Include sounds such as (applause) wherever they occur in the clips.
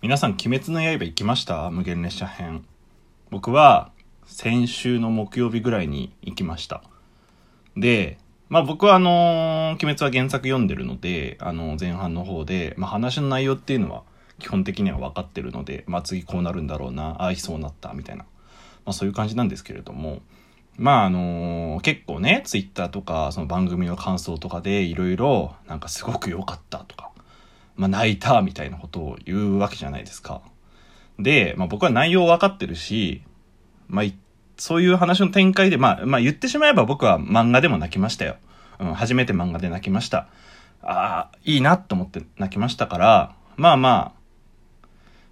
皆さん、鬼滅の刃行きました？無限列車編。僕は、先週の木曜日ぐらいに行きました。で、まあ僕はあの鬼滅は原作読んでるので、あの前半の方で、まあ話の内容っていうのは基本的には分かってるので、まあ次こうなるんだろうな、ああ、そうなった、みたいな。まあそういう感じなんですけれども、まああの結構ね、ツイッターとか、その番組の感想とかでいろいろ、なんかすごく良かったとか、まあ泣いたみたいなことを言うわけじゃないですか。で、まあ僕は内容分かってるし、まあそういう話の展開で、まあ、まあ言ってしまえば僕は漫画でも泣きましたよ。うん、初めて漫画で泣きました。ああ、いいなと思って泣きましたから、まあまあ、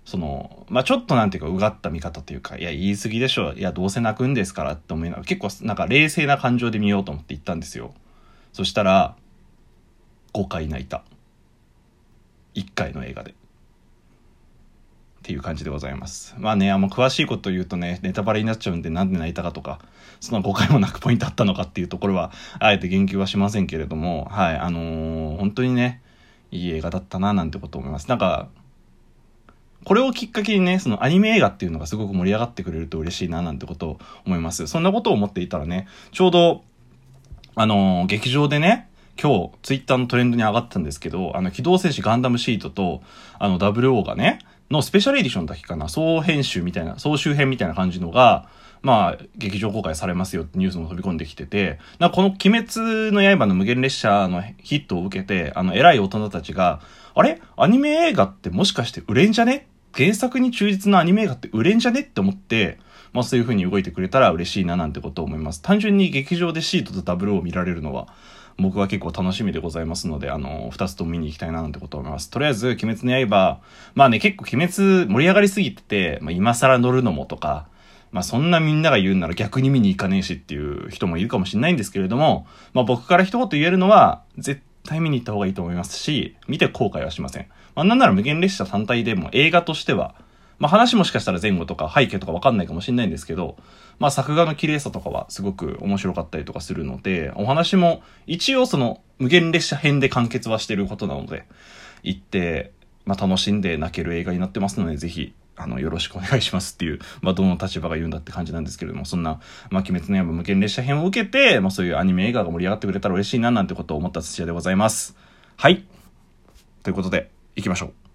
その、まあちょっとなんていうか、うがった見方というか、いや、言い過ぎでしょ。いや、どうせ泣くんですからって思いながら、結構なんか冷静な感情で見ようと思って行ったんですよ。そしたら、5回泣いた。1回の映画で。っていう感じでございます。まあね、あの、詳しいこと言うとね、ネタバレになっちゃうんで、なんで泣いたかとか、その5回も泣くポイントあったのかっていうところは、あえて言及はしませんけれども、はい、あのー、本当にね、いい映画だったな、なんてこと思います。なんか、これをきっかけにね、そのアニメ映画っていうのがすごく盛り上がってくれると嬉しいな、なんてことを思います。そんなことを思っていたらね、ちょうど、あのー、劇場でね、今日、ツイッターのトレンドに上がったんですけど、あの、機動戦士ガンダムシートと、あの、WO がね、のスペシャルエディションだけかな、総編集みたいな、総集編みたいな感じのが、まあ、劇場公開されますよってニュースも飛び込んできてて、なこの鬼滅の刃の無限列車のヒットを受けて、あの、偉い大人たちが、あれ？アニメ映画ってもしかして売れんじゃね？原作に忠実なアニメ映画って売れんじゃね？って思って、まあそういう風に動いてくれたら嬉しいななんてことを思います。単純に劇場でシートとダブルを見られるのは、僕は結構楽しみでございますので、あの、二つとも見に行きたいななんてことを思います。とりあえず、鬼滅の刃、まあね、結構鬼滅盛り上がりすぎてて、まあ今更乗るのもとか、まあそんなみんなが言うなら逆に見に行かねえしっていう人もいるかもしれないんですけれども、まあ僕から一言言えるのは、絶対見に行った方がいいと思いますし、見て後悔はしません。まあなんなら無限列車単体でも映画としては、まあ話もしかしたら前後とか背景とかわかんないかもしれないんですけど、まあ作画の綺麗さとかはすごく面白かったりとかするので、お話も一応その無限列車編で完結はしてることなので、行って、まあ楽しんで泣ける映画になってますので、ぜひ、あの、よろしくお願いしますっていう、まあ、どの立場が言うんだって感じなんですけれども、そんな、まあ、鬼滅の刃無限列車編を受けて、まあ、そういうアニメ映画が盛り上がってくれたら嬉しいな、なんてことを思った土屋でございます。はい。ということで、行きましょう。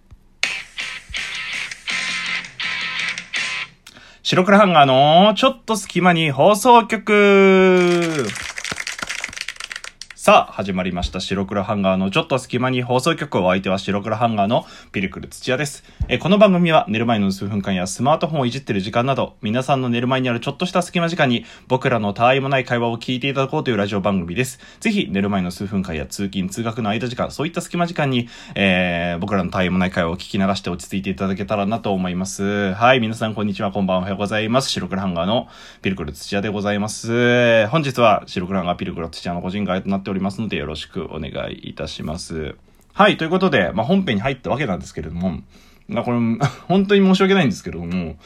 白黒ハンガーのちょっと隙間に放送局。さあ、始まりました。白黒ハンガーのちょっと隙間に放送局を相手は白黒ハンガーのピルクル土屋です。えこの番組は寝る前の数分間やスマートフォンをいじってる時間など、皆さんの寝る前にあるちょっとした隙間時間に僕らのたわいもない会話を聞いていただこうというラジオ番組です。ぜひ寝る前の数分間や通勤通学の間時間、そういった隙間時間に、えー、僕らのたわいもない会話を聞き流して落ち着いていただけたらなと思います。はい、皆さんこんにちは、こんばんは、おはようございます。白黒ハンガーのピルクル土屋でございます。本日は白黒ハンガーピルクル土屋の個人会となっておりますのでよろしくお願いいたします。はい、ということで、まあ、本編に入ったわけなんですけれども、まあ、これ、(laughs) 本当に申し訳ないんですけれども、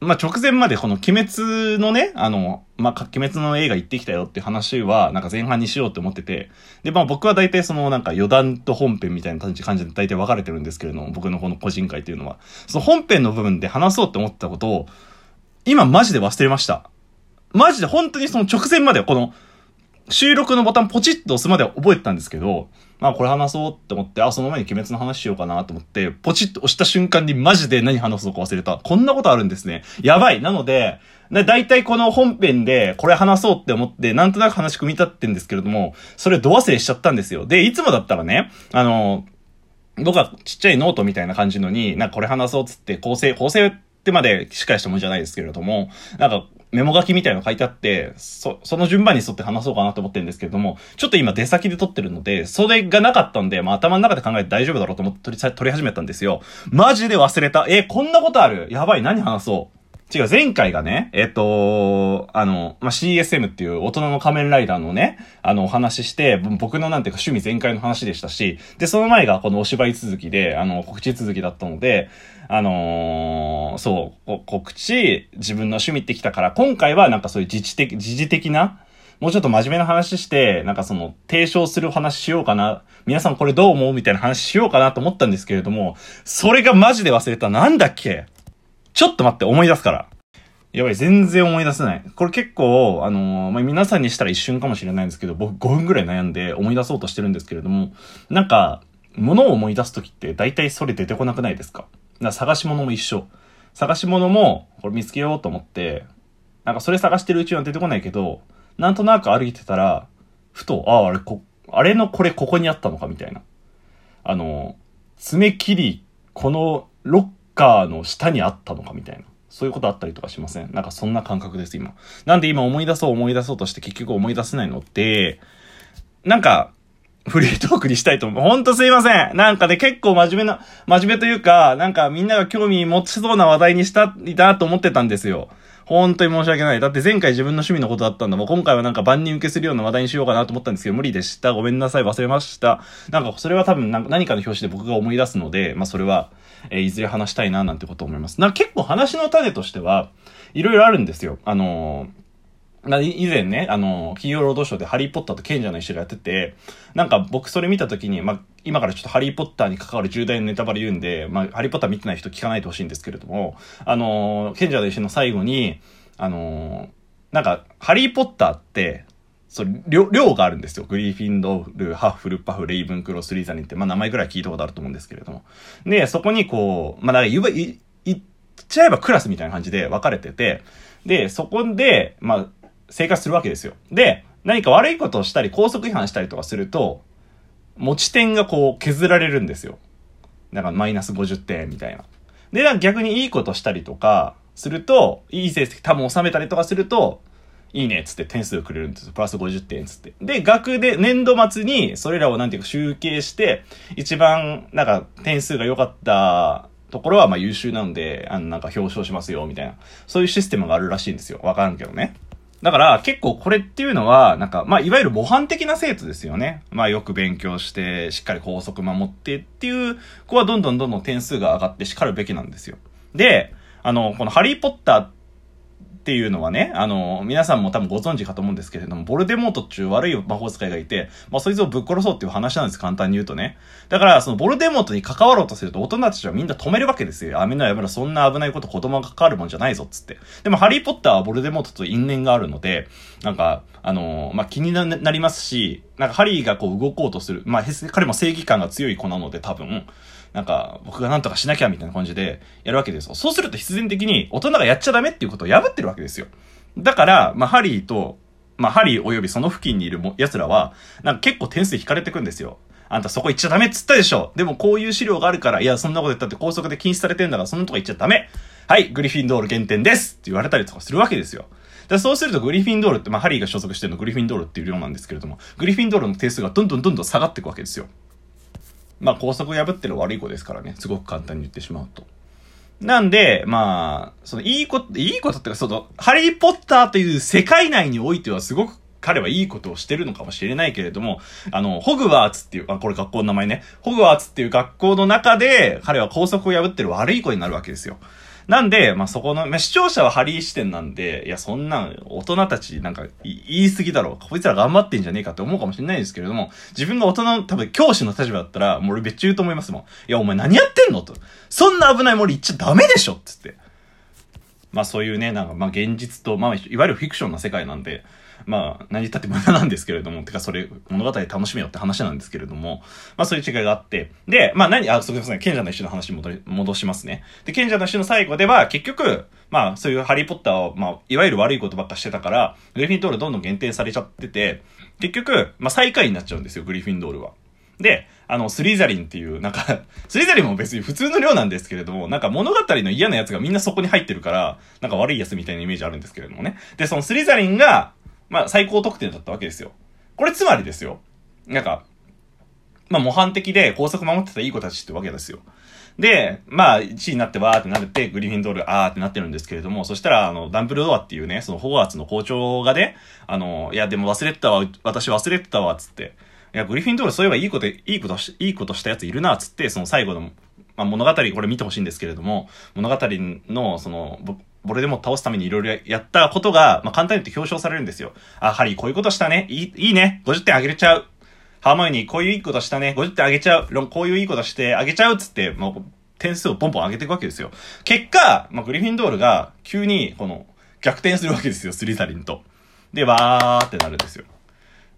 まあ、直前までこの鬼滅のね、あの、まあ、鬼滅の映画行ってきたよって話は、なんか前半にしようって思ってて、で、まあ僕は大体そのなんか余談と本編みたいな感じで大体分かれてるんですけれども、僕のこの個人会っていうのは、その本編の部分で話そうって思ったことを、今マジで忘れました。マジで本当にその直前までこの、収録のボタンポチッと押すまでは覚えてたんですけど、まあこれ話そうって思って、あ、その前に鬼滅の話しようかなと思って、ポチッと押した瞬間にマジで何話そうか忘れた。こんなことあるんですね。やばい。なので、だいたいこの本編でこれ話そうって思って、なんとなく話組み立ってんですけれども、それド忘れしちゃったんですよ。で、いつもだったらね、あの、僕はちっちゃいノートみたいな感じのに、なんかこれ話そうっつって構成、構成ってまでしっかりしたもんじゃないですけれども、なんかメモ書きみたいなの書いてあって、そ、その順番に沿って話そうかなと思ってるんですけれども、ちょっと今出先で録ってるので、それがなかったんで、まあ頭の中で考えて大丈夫だろうと思って録り、録り始めたんですよ。マジで忘れた。え、こんなことある？やばい、何話そう？違う、前回がね、えっと、あの、まあ、CSM っていう大人の仮面ライダーのね、あの、お話しして、僕のなんていうか趣味全開の話でしたし、で、その前がこのお芝居続きで、あの、告知続きだったので、あのー、そう、告知、自分の趣味ってきたから、今回はなんかそういう自治的、時事的な、もうちょっと真面目な話して、なんかその、提唱する話しようかな。皆さんこれどう思うみたいな話しようかなと思ったんですけれども、それがマジで忘れた。なんだっけ？ちょっと待って、思い出すから。やばい、全然思い出せない。これ結構、あのー、まあ、皆さんにしたら一瞬かもしれないんですけど、僕5分ぐらい悩んで思い出そうとしてるんですけれども、なんか、物を思い出すときって大体それ出てこなくないですか？か探し物も一緒。探し物も、これ見つけようと思って、なんかそれ探してるうちは出てこないけど、なんとなく歩いてたら、ふと、ああ、あれ、こ、あれのこれここにあったのかみたいな。あの、爪切り、このロッカーの下にあったのかみたいな。そういうことあったりとかしません？なんかそんな感覚です、今。なんで今思い出そう思い出そうとして結局思い出せないのって、なんか、フリートークにしたいと思う。ほんとすいません。なんかね、結構真面目な、真面目というか、なんかみんなが興味持ちそうな話題にしたいなと思ってたんですよ。本当に申し訳ない。だって前回自分の趣味のことだったんだもん。今回はなんか万人受けするような話題にしようかなと思ったんですけど、無理でした。ごめんなさい。忘れました。なんかそれは多分何かの表紙で僕が思い出すので、まあそれは、えー、いずれ話したいななんてこと思います。なんか結構話の種としては、いろいろあるんですよ。あのー以前ね、あの、金曜ロードショーでハリーポッターと賢者の石がやってて、なんか僕それ見た時に、まあ、今からちょっとハリーポッターに関わる重大なネタバレ言うんで、まあ、ハリーポッター見てない人聞かないでほしいんですけれども、あの、賢者の石の最後に、あの、なんか、ハリーポッターって、そう、量、量があるんですよ。グリーフィンドール、ハッフルパフ、レイブンクロス、リーザニンって、まあ名前ぐらい聞いたことあると思うんですけれども。で、そこにこう、まあだから言言っちゃえばクラスみたいな感じで分かれてて、で、そこで、まあ、生活するわけですよ。で、何か悪いことをしたり、高速違反したりとかすると、持ち点がこう削られるんですよ。だからマイナス50点みたいな。で、逆にいいことしたりとかすると、いい成績多分収めたりとかすると、いいねっつって点数くれるんですよ。プラス50点っつって。で、額で、年度末にそれらをなんていうか集計して、一番なんか点数が良かったところはまあ優秀なので、あのなんか表彰しますよ、みたいな。そういうシステムがあるらしいんですよ。わからんけどね。だから結構これっていうのは、なんか、まあいわゆる模範的な生徒ですよね。まあよく勉強して、しっかり校則守ってっていう子はどんどんどんどん点数が上がって叱るべきなんですよ。で、あの、このハリーポッターってっていうのはね、あの、皆さんも多分ご存知かと思うんですけれども、ボルデモートっていう悪い魔法使いがいて、まあそいつをぶっ殺そうっていう話なんです、簡単に言うとね。だから、そのボルデモートに関わろうとすると大人たちはみんな止めるわけですよ。やめろやめろ、そんな危ないこと子供が関わるもんじゃないぞ、つって。でも、ハリーポッターはボルデモートと因縁があるので、なんか、あのまあ気になりますし、なんかハリーがこう動こうとする、まあ彼も正義感が強い子なので多分、なんか、僕がなんとかしなきゃみたいな感じでやるわけですよ。そうすると必然的に大人がやっちゃダメっていうことを破ってるわけですよ。だから、まあ、ハリーと、まあ、ハリー及びその付近にいる奴らは、なんか結構点数引かれてくんですよ。あんたそこ行っちゃダメっつったでしょでもこういう資料があるから、いや、そんなこと言ったって高速で禁止されてんだから、そんなとこ行っちゃダメはい、グリフィンドール減点ですって言われたりとかするわけですよ。だそうするとグリフィンドールって、まあ、ハリーが所属してるのグリフィンドールっていう量なんですけれども、グリフィンドールの点数がどんどんどんどん下がっていくわけですよ。まあ、高速破ってる悪い子ですからね。すごく簡単に言ってしまうと。なんで、まあ、その、いいこと、いいことってか、その、ハリーポッターという世界内においてはすごく彼はいいことをしてるのかもしれないけれども、あの、ホグワーツっていう、あ、これ学校の名前ね。ホグワーツっていう学校の中で、彼は校則を破ってる悪い子になるわけですよ。なんで、まあ、そこの、まあ、視聴者はハリー視点なんで、いや、そんな、大人たち、なんか、言い過ぎだろう。こいつら頑張ってんじゃねえかって思うかもしれないですけれども、自分が大人の、多分、教師の立場だったら、もう俺別言うと思いますもん。いや、お前何やってんのと。そんな危ない森行っちゃダメでしょつって。まあ、そういうね、なんか、まあ、現実と、まあ、いわゆるフィクションな世界なんで、まあ、何言ったって無駄なんですけれども、てかそれ、物語楽しめよって話なんですけれども、まあそういう違いがあって、で、まあ何、あ、すみません、賢者の石の話に戻り、戻しますね。で、賢者の石の最後では、結局、まあそういうハリーポッターを、まあ、いわゆる悪いことばっかしてたから、グリフィンドールどんどん限定されちゃってて、結局、まあ最下位になっちゃうんですよ、グリフィンドールは。で、あの、スリザリンっていう、なんか (laughs) スリザリンも別に普通の量なんですけれども、なんか物語の嫌なやつがみんなそこに入ってるから、なんか悪いやつみたいなイメージあるんですけれどもね。で、そのスリザリンが、まあ、最高得点だったわけですよ。これつまりですよ。なんか、まあ、模範的で高速守ってたいい子たちってわけですよ。で、まあ、1位になってわーってなって、グリフィンドール、あーってなってるんですけれども、そしたら、あの、ダンブルドアっていうね、そのホワーツの校長がね、あの、いや、でも忘れてたわ、私忘れてたわ、つって。いや、グリフィンドールそういえばいいこと、いいことし、いいことしたやついるな、つって、その最後の、まあ、物語、これ見てほしいんですけれども、物語の、その、ボルデモート倒すためにいろいろやったことが、まあ、簡単に言って表彰されるんですよ。あ、ハリーこういうことしたね。いい、いいね。50点あげれちゃう。ハーマイにこういういいことしたね。50点あげちゃう。ロンこういういいことしてあげちゃうっつって、もう点数をポンポン上げていくわけですよ。結果、まあ、グリフィンドールが急にこの逆転するわけですよ、スリザリンと。で、わーってなるんですよ。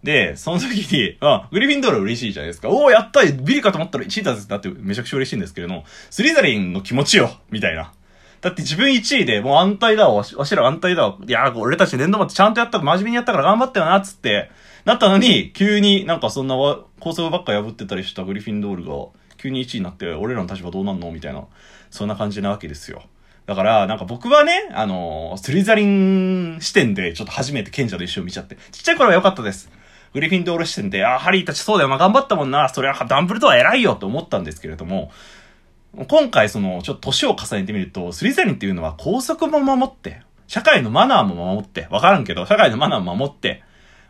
で、その時に、あ、グリフィンドール嬉しいじゃないですか。おお、やったビリかと思ったら1位だぜってなってめちゃくちゃ嬉しいんですけれども、スリザリンの気持ちよみたいな。だって自分1位でもう安泰だわ、わしら安泰だわ。いや俺たち年度末ちゃんとやった真面目にやったから頑張ったよな、つって、なったのに、急になんかそんな構想ばっか破ってたりしたグリフィンドールが、急に1位になって、俺らの立場どうなんのみたいな、そんな感じなわけですよ。だから、なんか僕はね、あのスリザリン視点でちょっと初めて賢者の一生見ちゃって、ちっちゃい頃は良かったです。グリフィンドール視点で、あ、ハリーたちそうだよ、まあ、頑張ったもんな、それはダンブルドア偉いよと思ったんですけれども、今回その、ちょっと年を重ねてみると、スリザリンっていうのは校則も守って、社会のマナーも守って、わからんけど、社会のマナーも守って、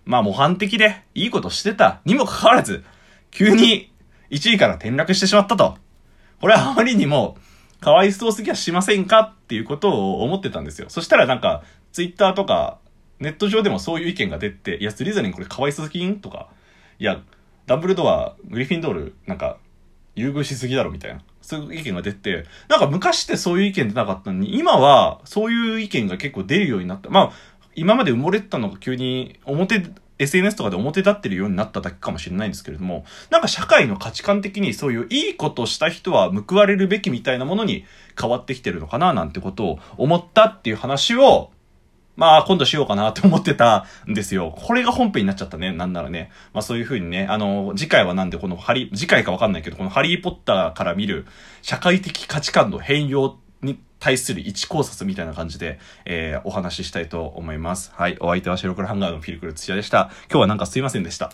まあ模範的で、いいことしてたにもかかわらず、急に1位から転落してしまったと。これはあまりにも、かわいそうすぎはしませんかっていうことを思ってたんですよ。そしたらなんか、ツイッターとか、ネット上でもそういう意見が出て、いや、スリザリンこれかわいそうすぎんとか、いや、ダブルドア、グリフィンドール、なんか、優遇しすぎだろみたいな。そういう意見が出て、なんか昔ってそういう意見出なかったのに、今はそういう意見が結構出るようになった。まあ、今まで埋もれてたのが急に表、SNS とかで表立ってるようになっただけかもしれないんですけれども、なんか社会の価値観的にそういういいことした人は報われるべきみたいなものに変わってきてるのかななんてことを思ったっていう話を、まあ、今度しようかなと思ってたんですよ。これが本編になっちゃったね。なんならね。まあそういう風にね、あの、次回はなんでこのハリ、次回かわかんないけど、このハリーポッターから見る社会的価値観の変容に対する一考察みたいな感じで、えー、お話ししたいと思います。はい。お相手は白黒ハンガーのフィルクル土屋でした。今日はなんかすいませんでした。